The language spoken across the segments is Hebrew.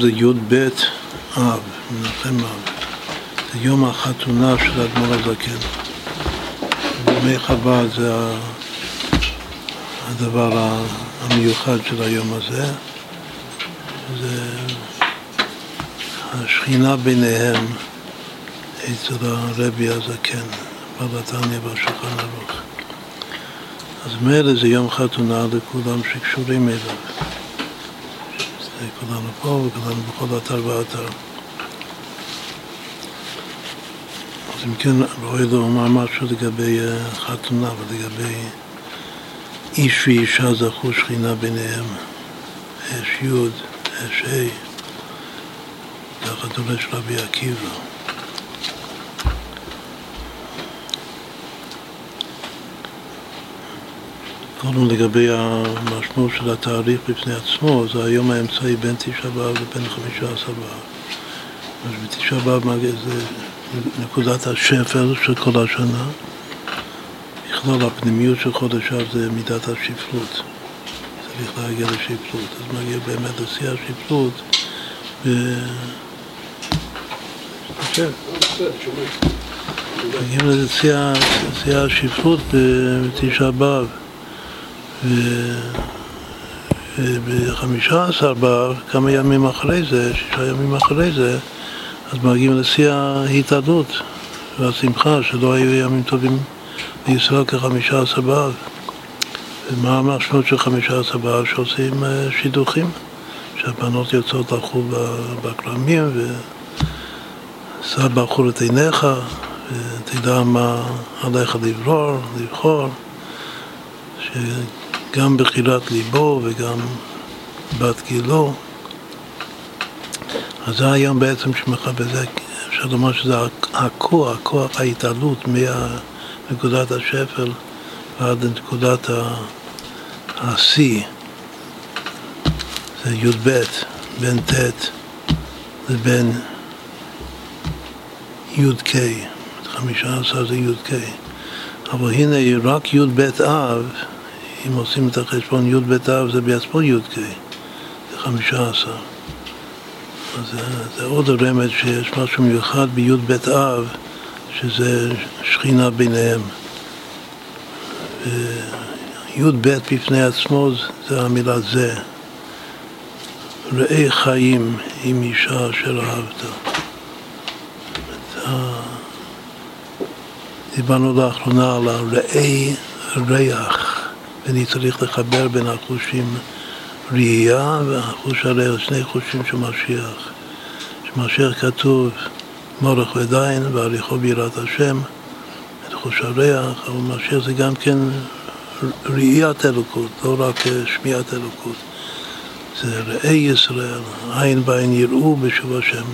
זה י"ב אב, מנחם אב. זה יום החתונה של האדמו"ר הזקן. בימי חב"ד זה הדבר המיוחד של היום הזה. זה השכינה ביניהם אצל הרבי הזקן, בעל והשולחן ערוך. אז מילא זה יום חתונה לכולם שקשורים אליו. כולנו פה וכולנו בכל אתר ואתר. אז אם כן, ראוי לומר משהו לגבי אה, חתונה ולגבי איש ואישה זכו שכינה ביניהם, אש י', אש ה', זה החתונה של רבי עקיבא. קודם לגבי המשמעות של התאריך בפני עצמו, זה היום האמצעי בין תשעה באב לבין חמישה עשר באב. אז בתשעה באב זה נקודת השפל של כל השנה. בכלל הפנימיות של חודש אב זה מידת השפלות. צריך להגיע לשפלות. אז מגיע באמת לשיא השפלות. ו... כן. מגיעים לשיא השפלות בתשעה באב. ובחמישה עשר באב, כמה ימים אחרי זה, שישה ימים אחרי זה, אז מגיעים לשיא ההתעלות והשמחה, שלא היו ימים טובים בישראל כחמישה עשר באב. ומה המשמעות של חמישה עשר באב? שעושים אה, שידוכים, שהבנות יוצאות לחול בכרמים, ושא בחור את עיניך, ותדע מה עליך לברור, לבחור. שגם בחירת ליבו וגם בת גילו. אז זה היום בעצם שמחבר זה, אפשר לומר שזה הכוח, כוח ההתעלות מנקודת השפל ועד לנקודת השיא. זה י"ב, בין ט' לבין י"ק, חמישה עשר זה י"ק. אבל הנה רק י"ב אב, אם עושים את החשבון י"ב אב זה בעצמו י"ק, זה חמישה עשר. אז זה, עוד רמז שיש משהו מיוחד בי"ב אב, שזה שכינה ביניהם. י"ב בפני עצמו זה המילה זה. ראה חיים עם אישה אשר אהבת. דיברנו לאחרונה על הראי ריח, ואני צריך לחבר בין החושים ראייה והחוש הריח, שני חושים של משיח. שמשיח כתוב מורך ודין והליכו ביראת השם, את חוש הריח, אבל משיח זה גם כן ראיית אלוקות, לא רק שמיעת אלוקות. זה ראי ישראל, עין בעין יראו בשוב השם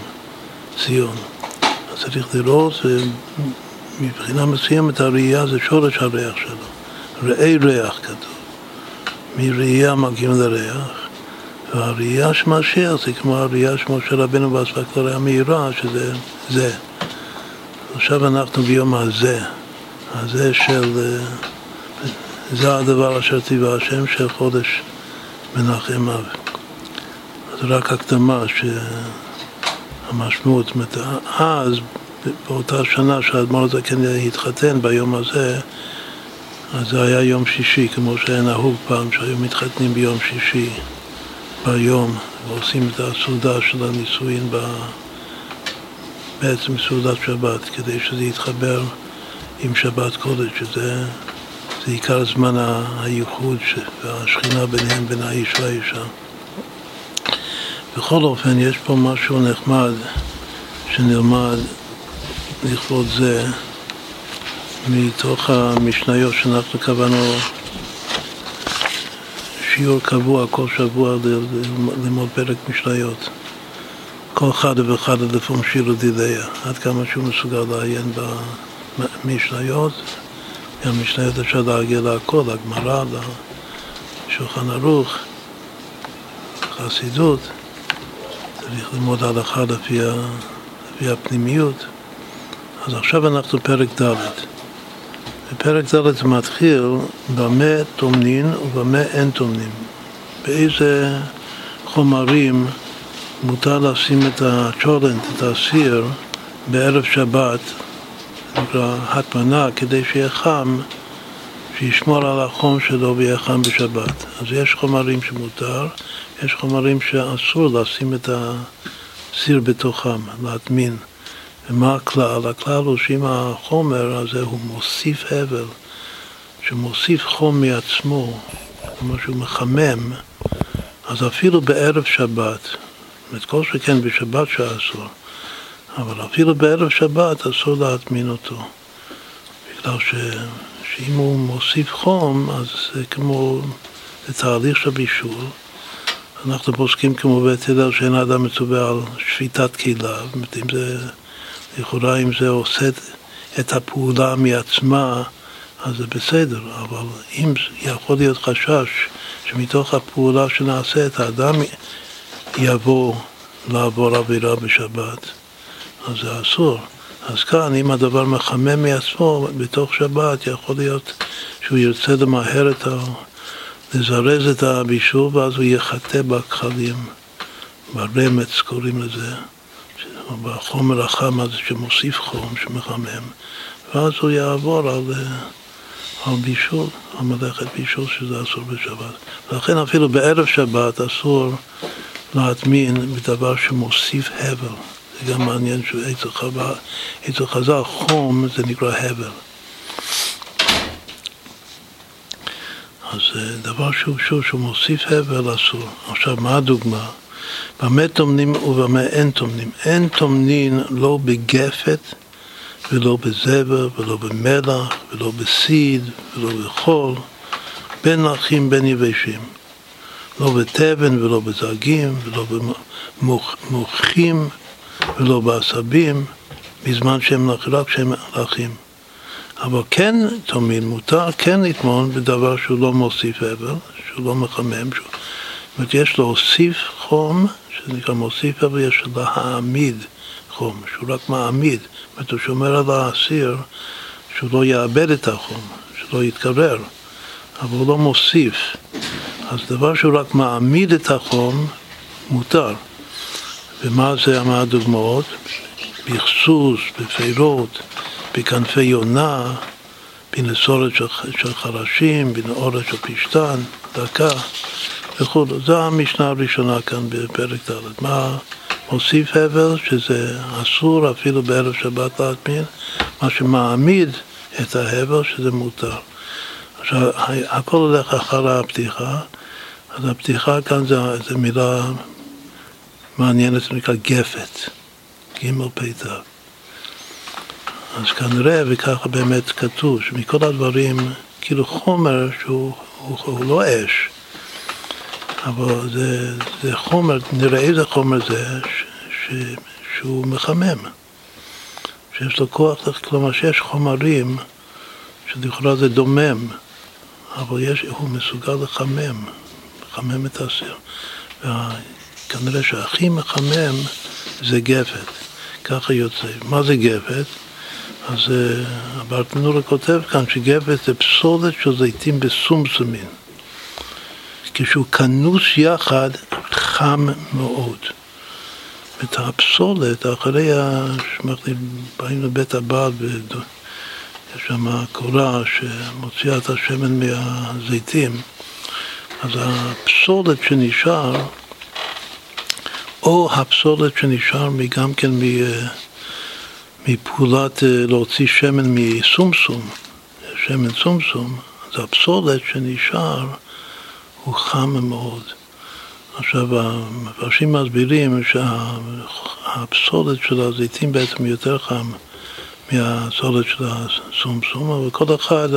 ציון. צריך לראות מבחינה מסוימת הראייה זה שורש הריח שלו. ראי ריח כתוב. מראייה מגיעים לריח, והראייה של משיח זה כמו הראייה של משה רבנו באספקלריה המהירה, שזה זה. עכשיו אנחנו ביום הזה, הזה של... זה הדבר אשר ציווה השם של חודש מנחם אב. אז רק הקדמה שהמשמעות, זאת אומרת, אז באותה שנה שהאדמו"ר הזקן התחתן ביום הזה, אז זה היה יום שישי, כמו שהיה נהוג פעם, שהיו מתחתנים ביום שישי ביום, ועושים את הסעודה של הנישואין, ב... בעצם סעודת שבת, כדי שזה יתחבר עם שבת קודש, שזה זה עיקר זמן הייחוד והשכינה ביניהם, בין האיש והאישה. בכל אופן, יש פה משהו נחמד שנלמד לכבוד זה מתוך המשניות שאנחנו קבענו שיעור קבוע כל שבוע ללמוד פרק משניות. כל אחד ואחד לפעמים שירו דידיה, עד כמה שהוא מסוגל לעיין במשניות. גם משניות אפשר להגיע להכל, לגמרא, לשולחן ערוך, חסידות. צריך ללמוד הלכה לפי, לפי הפנימיות. אז עכשיו אנחנו פרק ד'. בפרק ד' זה מתחיל במה טומנין ובמה אין טומנין. באיזה חומרים מותר לשים את הצ'ולנט, את הסיר, בערב שבת, נקרא הטמנה, כדי שיהיה חם, שישמור על החום שלו ויהיה חם בשבת. אז יש חומרים שמותר, יש חומרים שאסור לשים את הסיר בתוכם, להטמין. ומה הכלל? הכלל הוא שאם החומר הזה הוא מוסיף הבל, שמוסיף חום מעצמו, כלומר שהוא מחמם, אז אפילו בערב שבת, זאת כל שכן בשבת שאסור, אבל אפילו בערב שבת אסור להטמין אותו, בגלל ש, שאם הוא מוסיף חום, אז זה כמו, זה של בישול. אנחנו פוסקים כמו בית הלל שאין אדם מצווה על שפיטת קהילה, אם זה, לכאורה אם זה עושה את הפעולה מעצמה, אז זה בסדר, אבל אם יכול להיות חשש שמתוך הפעולה שנעשית האדם יבוא לעבור עבירה בשבת, אז זה אסור. אז כאן, אם הדבר מחמם מעצמו בתוך שבת, יכול להיות שהוא ירצה למהר את ה... לזרז את הבישול, ואז הוא יחטא בכחלים, ברמץ קוראים לזה, בחומר החם הזה שמוסיף חום, שמחמם, ואז הוא יעבור על, על בישול, על מלאכת בישול שזה אסור בשבת. ולכן אפילו בערב שבת אסור להטמין בדבר שמוסיף הבל. זה גם מעניין שאצל חז"ל חום זה נקרא הבל. אז זה דבר שהוא שוב, שהוא מוסיף הבל אסור. עכשיו, מה הדוגמה? במה טומנים ובמה אין טומנים. אין טומנים לא בגפת ולא בזבר ולא במלח ולא בסיד ולא בחול, בין אחים בין יבשים. לא בתבן ולא בזרגים ולא במוחים ולא בעשבים, בזמן שהם רק כשהם אחים. אבל כן תמיד מותר כן לטמון בדבר שהוא לא מוסיף אבל, שהוא לא מחמם, שהוא... אומרת, יש להוסיף חום, שזה נקרא מוסיף אבל יש להעמיד חום, שהוא רק מעמיד, זאת אומרת, הוא שומר על האסיר שהוא לא יאבד את החום, שלא יתקרר, אבל הוא לא מוסיף. אז דבר שהוא רק מעמיד את החום, מותר. ומה זה, מה הדוגמאות? בכסוס, בפירות, בכנפי יונה, בנסורת של חרשים, בנאורת של פשתן, דקה וכו'. זו המשנה הראשונה כאן בפרק ד'. מה מוסיף הבל, שזה אסור אפילו בערב שבת להטמין, מה שמעמיד את ההבל, שזה מותר. עכשיו, הכל הולך אחר הפתיחה, אז הפתיחה כאן זה, זה מילה מעניינת, זה נקרא גפת, ג' פ"ת. אז כנראה, וככה באמת כתוב, שמכל הדברים, כאילו חומר שהוא הוא, הוא לא אש, אבל זה, זה חומר, נראה איזה חומר זה, ש, ש, שהוא מחמם, שיש לו כוח, כלומר שיש חומרים שלכאורה זה דומם, אבל יש, הוא מסוגל לחמם, לחמם את הסיר. וכנראה שהכי מחמם זה גפת, ככה יוצא. מה זה גפת? אז uh, הברטנורה כותב כאן שגפת זה פסולת של זיתים בסומסומין. כשהוא כנוס יחד, חם מאוד. את הפסולת, אחרי, שמחתי, באים לבית הבעל, יש שם קורה שמוציאה את השמן מהזיתים, אז הפסולת שנשאר, או הפסולת שנשאר גם כן. מפעולת אה, להוציא שמן מסומסום, שמן סומסום, אז הפסולת שנשאר הוא חם מאוד. עכשיו, המפרשים מסבירים שהפסולת של הזיתים בעצם יותר חם מהסולת של הסומסום, אבל כל אחד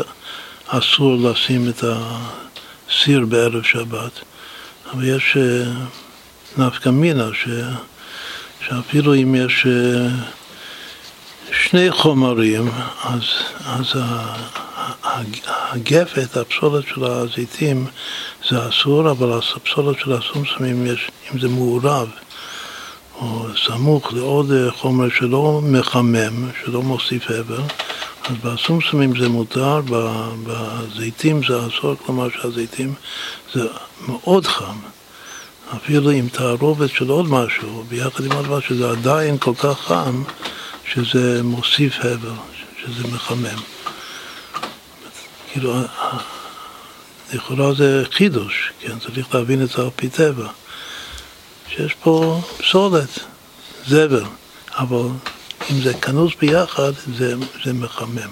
אסור לשים את הסיר בערב שבת. אבל יש אה, נפקא מינה, ש... שאפילו אם יש אה, שני חומרים, אז, אז הגפת, הפסולת של הזיתים זה אסור, אבל הפסולת של הסומסומים, אם זה מעורב או סמוך לעוד חומר שלא מחמם, שלא מוסיף הבל, אז בסומסומים זה מותר, בזיתים זה אסור, כלומר שהזיתים זה מאוד חם. אפילו עם תערובת של עוד משהו, ביחד עם עוד משהו, זה עדיין כל כך חם, שזה מוסיף הבל, שזה מחמם. כאילו, לכאורה זה חידוש, כן, צריך להבין את זה על פי טבע, שיש פה פסולת, זבל, אבל אם זה כנוס ביחד, זה, זה מחמם,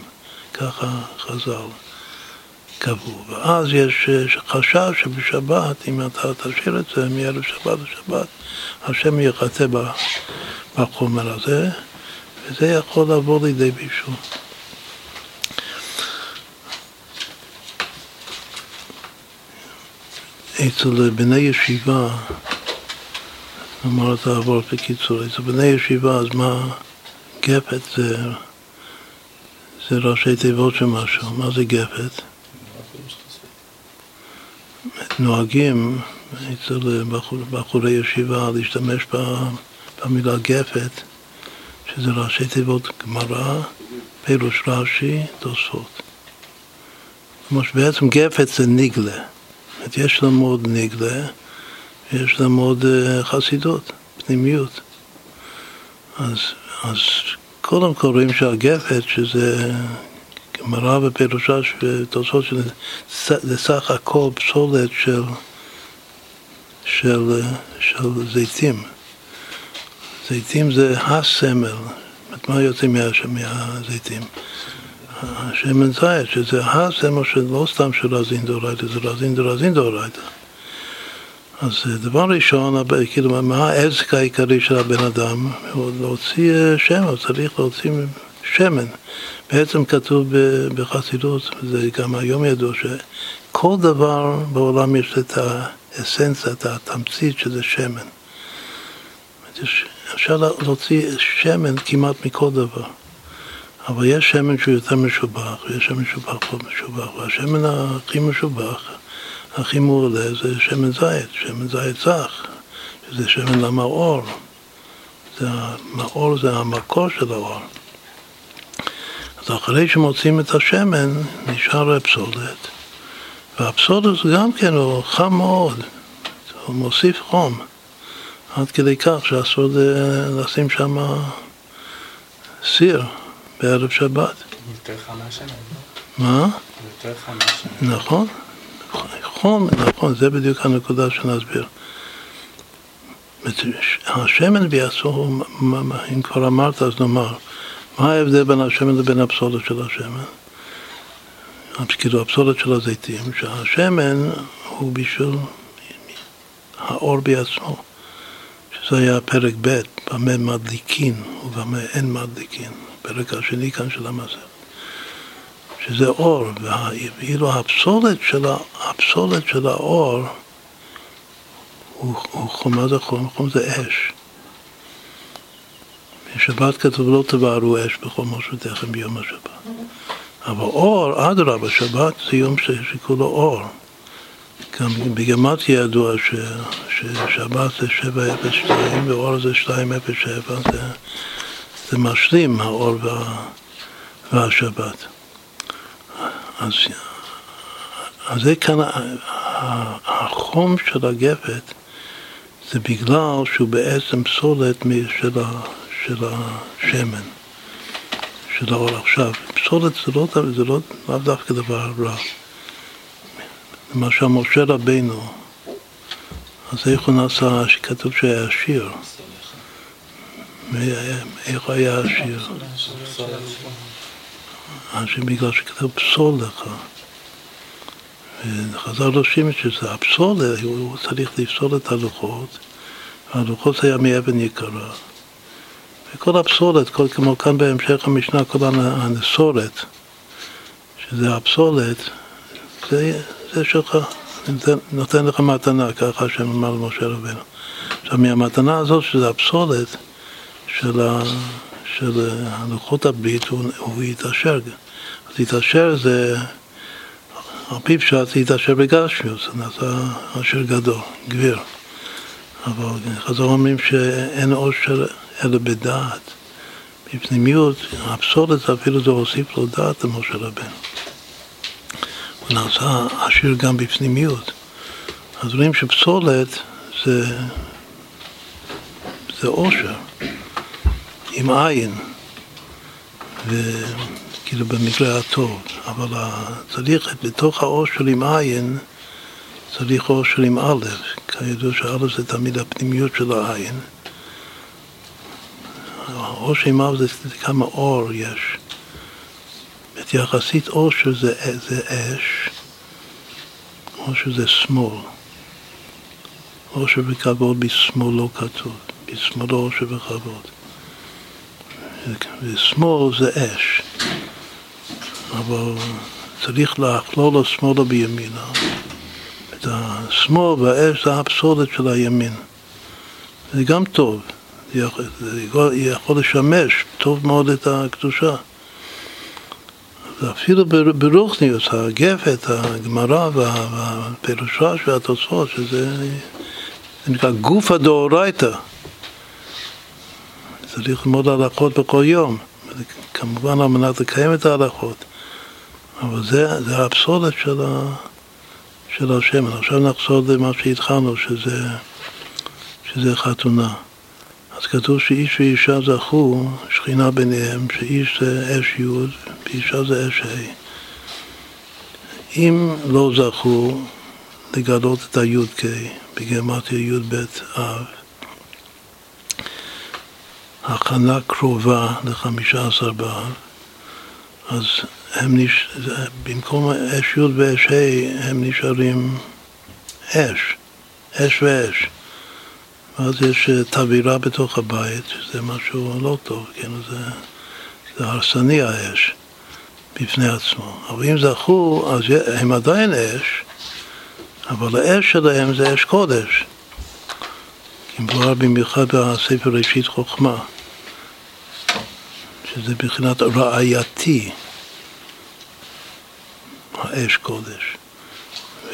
ככה חז"ל קבעו. ואז יש חשש שבשבת, אם אתה תשאיר את זה מערב שבת לשבת, השם יחטא בחומר הזה, וזה יכול לבוא לידי בישול. אצל בני ישיבה, נאמר את העבור בקיצור, אצל בני ישיבה, אז מה גפת זה, זה ראשי תיבות של משהו, מה זה גפת? נוהגים אצל בחורי ישיבה להשתמש במילה גפת, שזה ראשי תיבות גמרא, פירוש רש"י, תוספות. כלומר שבעצם גפת זה ניגלה. יש ללמוד נגלה, יש ללמוד אה, חסידות, פנימיות. אז, אז קודם כל רואים שהגפת, שזה גמרא ופירושה ותוצאות זה סך הכל פסולת של, של, של זיתים. זיתים זה הסמל, מה יוצא מהזיתים? השמן זית, שזה הסמל של לא סתם של רזין דאורייתא, זה רזין דרזין דאורייתא. אז דבר ראשון, כאילו, מה העסק העיקרי של הבן אדם? הוא להוציא שמן, צריך להוציא שמן. בעצם כתוב בחסידות, וזה גם היום ידוע, שכל דבר בעולם יש את האסנציה, את התמצית שזה שמן. אפשר להוציא שמן כמעט מכל דבר. אבל יש שמן שהוא יותר משובח, ויש שמן משובח פחות משובח, והשמן הכי משובח, הכי מעולה, זה שמן זית, שמן זית זך, שזה שמן למאור. זה, המאור זה המקור של האור. אז אחרי שמוצאים את השמן, נשאר הפסולת, והפסולת גם כן הוא חם מאוד, הוא מוסיף חום, עד כדי כך שאסור לשים שם סיר. בערב שבת. יותר חם מהשמן. מה? יותר חם מהשמן. נכון, חום, נכון, זה בדיוק הנקודה שנסביר. השמן ויעשו, אם כבר אמרת אז נאמר, מה ההבדל בין השמן לבין הפסולת של השמן? כאילו הפסולת של הזיתים, שהשמן הוא בשביל האור בעצמו, שזה היה פרק ב', במה מדליקין ובמה אין מדליקין. הפרק השני כאן של המסך, שזה אור, ואילו הפסולת של, הפסולת של האור הוא, הוא חום, מה זה חום? חום זה אש. בשבת כתוב לא תבערו אש בכל מושבותיכם ביום השבת. אבל אור, אדרבה, שבת זה יום שכולו אור. גם בגמטיה ידוע ש, ששבת זה 702 ואור זה 207, זה זה משלים, האור וה, והשבת. אז, אז זה כאן, החום של הגפת זה בגלל שהוא בעצם פסולת של, של השמן, של האור. עכשיו, פסולת זה לא, זה לא לאו דווקא דבר רע. למשל, משה רבינו, אז איך הוא נעשה, שכתוב שהיה עשיר. איך היה השיר? השיר בגלל שכתוב פסול לך. וחז"ל דורשים שזה הפסולת, הוא צריך לפסול את הלוחות, והלוחות היה מאבן יקרה. וכל הפסולת, כל, כמו כאן בהמשך המשנה, כל הנסורת, שזה הפסולת, זה, זה שלך, זה נותן לך מתנה, ככה שאמר למשה רבנו. עכשיו, מהמתנה הזאת, שזה הפסולת של, ה, של הלוחות הברית, הוא, הוא יתעשר. אז יתעשר זה... על פי פשט זה יתעשר בגשמיות, זה נעשה עשיר גדול, גביר. אבל חז"ל אומרים שאין עושר אלא בדעת. בפנימיות, הפסולת אפילו זה הוסיף לו דעת למשה רבנו. הוא נעשה עשיר גם בפנימיות. אז רואים שפסולת זה, זה עושר, עם עין. כאילו במקרה הטוב, אבל צריך בתוך העושר עם עין, צריך עושר עם א', כידוע שא' זה תמיד הפנימיות של העין. העושר עם א' זה, כמה אור יש. את יחסית עושר זה, זה אש, עושר זה שמאל. עושר וכבוד בשמאלו כתוב, בשמאלו עושר וכבוד. ושמאל זה אש. אבל צריך לכלול השמאלה בימינה. את השמאל והאש זה הפסולת של הימין. זה גם טוב, זה יכול, זה יכול לשמש טוב מאוד את הקדושה. ואפילו ברוכניוס, הגפת, הגמרא והפירושה והתוצאות, שזה נקרא גופה דאורייתא. צריך ללמוד הלכות בכל יום, כמובן על מנת לקיים את ההלכות. אבל זה, זה הפסולת של, ה, של השמן. עכשיו נחזור למה שהתחלנו, שזה, שזה חתונה. אז כתוב שאיש ואישה זכו, שכינה ביניהם, שאיש זה אש י' ואישה זה אש ה'. אם לא זכו לגלות את הי"ק בגרמטיה י"ב אב, הכנה קרובה לחמישה עשר באב, אז הם נש... במקום אש י' ואש ה' הם נשארים אש, אש ואש. ואז יש אה, תבירה בתוך הבית, שזה משהו לא טוב, כן, זה, זה הרסני האש בפני עצמו. אבל אם זכו, אז הם עדיין אש, אבל האש שלהם זה אש קודש. כי מבואר במיוחד בספר ראשית חוכמה, שזה מבחינת רעייתי. האש קודש.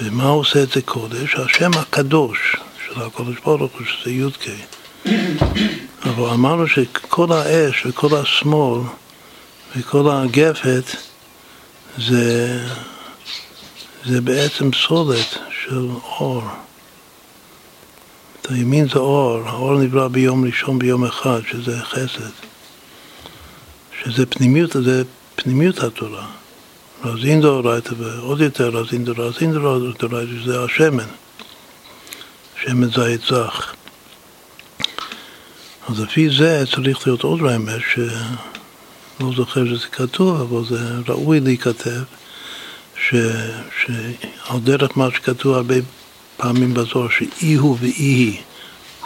ומה עושה את זה קודש? השם הקדוש של הקודש ברוך הוא, שזה י"ק. אבל אמרנו שכל האש וכל השמאל וכל הגפת זה, זה בעצם סולת של אור. הימין זה אור, האור נברא ביום ראשון ביום אחד, שזה חסד. שזה פנימיות, זה פנימיות התורה. רזין דאורייתא ועוד יותר רזין דאורייתא, דאורייתא שזה השמן, שמן זית זך. אז לפי זה צריך להיות עוד רמז, שלא זוכר שזה כתוב, אבל זה ראוי להיכתב, ש... שעל דרך מה שכתוב הרבה פעמים בזוהר, שאי הוא ואי היא,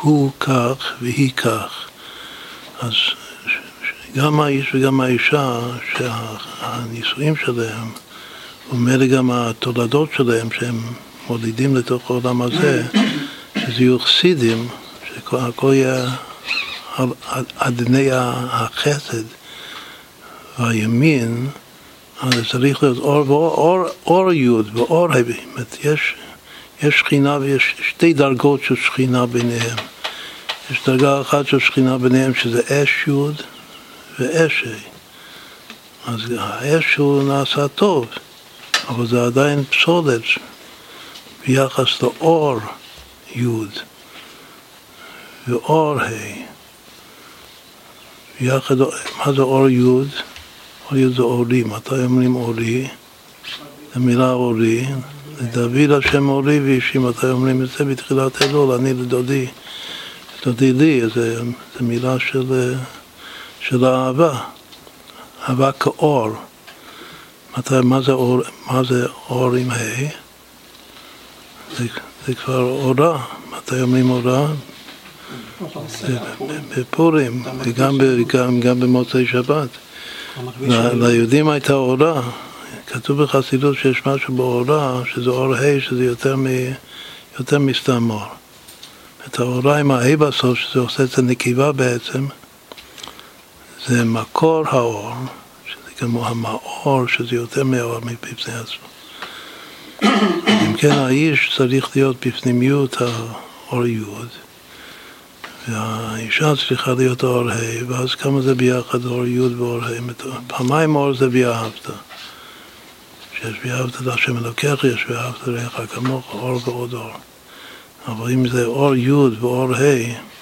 הוא כך והיא כך. אז גם האיש וגם האישה, שהנישואים שלהם, ומילא גם התולדות שלהם, שהם מולידים לתוך העולם הזה, שזה יהיו חסידים, שהכל יהיה על אדני החסד והימין, אז צריך להיות אור ואור, אור, אור יוד ואור ה', יש, יש שכינה ויש שתי דרגות של שכינה ביניהם. יש דרגה אחת של שכינה ביניהם שזה אש יוד ואשי. אז האש הוא נעשה טוב, אבל זה עדיין פסולת ביחס לאור י' ואור ה'. ביחד, מה זה אור י'? אור י' זה אורי, מתי אומרים אורי? זו מילה אורי, לדוד השם אורי ואישי, מתי אומרים את זה? בתחילת אלול, אני לדודי, דודי לי, זו מילה של... של האהבה, אהבה כאור. מתי, מה, זה אור, מה זה אור עם ה'? זה, זה כבר אורה, מתי אומרים אורה? בפורים, וגם גם, גם במוצאי שבת. ליהודים הייתה אורה, כתוב בחסידות שיש משהו באורה, שזה אור ה', שזה יותר, מ, יותר מסתם אור. את האורה עם הה' בסוף, שזה עושה את הנקיבה בעצם, זה מקור האור, שזה כמו המאור, שזה יותר מאור מפני עצמו. אם כן, האיש צריך להיות בפנימיות האור י', והאישה צריכה להיות אור ה', ואז כמה זה ביחד אור י' ואור ה', פעמיים אור זה ביאהבת. שיש ואהבת את השם אלוקיך, יש ואהבת רעך כמוך, אור ועוד אור. אבל אם זה אור י' ואור ה',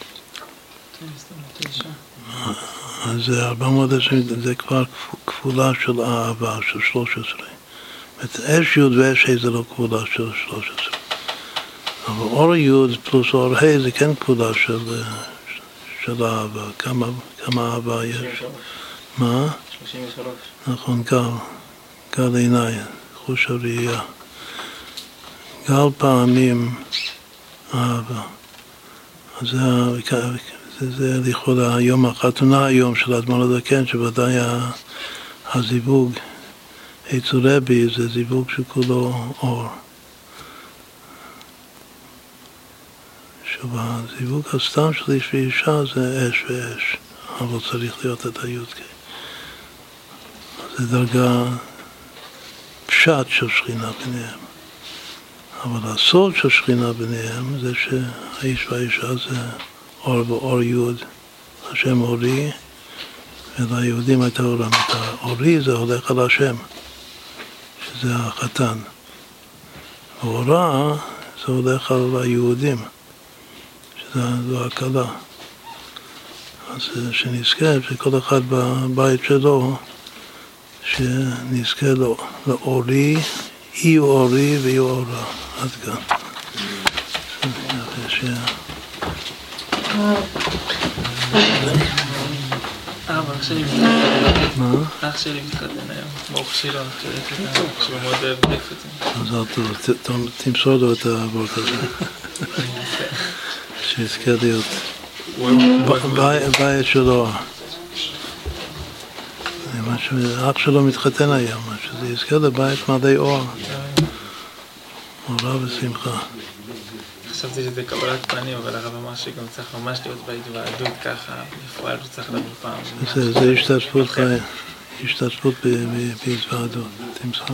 אז זה 420, זה כבר כפולה של אהבה, של 13. זאת אש י' ואש ה' זה לא כפולה של 13. אבל אור י' פלוס אור ה' זה כן כפולה של, של אהבה. כמה, כמה אהבה יש? מה? 33. נכון, גל. גל עיניי, חוש הראייה. גל פעמים אהבה. אז זה, זה, זה לכאורה היום החתונה היום של אדמון הדקן, שוודאי הזיווג אצל רבי זה זיווג שכולו אור. עכשיו, הזיווג הסתם של איש ואישה זה אש ואש, אבל צריך להיות את הי"ק. זה דרגה פשט של שכינה ביניהם. אבל הסוד של שכינה ביניהם זה שהאיש והאישה זה אור ואור יוד, השם אורי, וליהודים הייתה עולם. האורי זה הולך על השם, שזה החתן. אורה זה הולך על היהודים, שזו הכלה. אז שנזכה שכל אחד בבית שלו, שנזכה לאורי, אי אורי ואי אורה. עד כאן. מה? אח שלי מתחתן היום, ברוך שילו, שהוא מאוד אוהב מזל טוב, תמסור לו את האבות הזה, שיזכה להיות בית שלו. אח שלו מתחתן היום, שזה יזכה לבית מלא אור. אורה ושמחה. חשבתי שזה קבלת פנים, אבל הרב אמר שגם צריך ממש להיות בהתוועדות ככה, בפועל הוא צריך לבוא פעם. זה השתתפות השתתפות בהתוועדות, תמסור.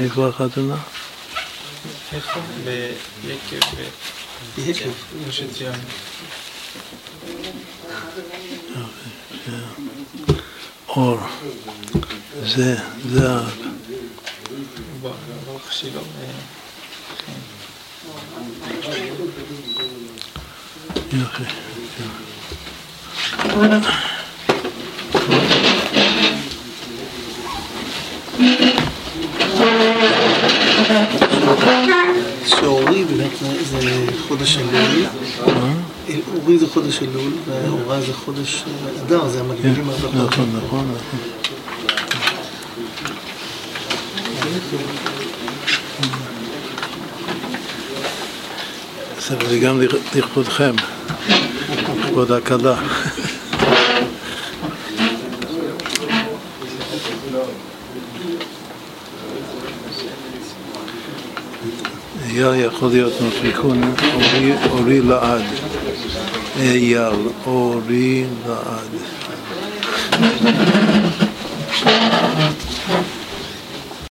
איפה החתונה? איפה? ביקב, בגוש עציון. אור, זה, זה ברוך שלו. יופי. שאורי באמת זה חודש אלול, אורי זה חודש אלול, ואורה זה חודש אדר, זה המקבילים הרבה נכון, נכון, נכון. זה גם לכבודכם, לכבוד הכלה. אייל יכול להיות נוספיקון, אורי לעד. אייל, אורי לעד.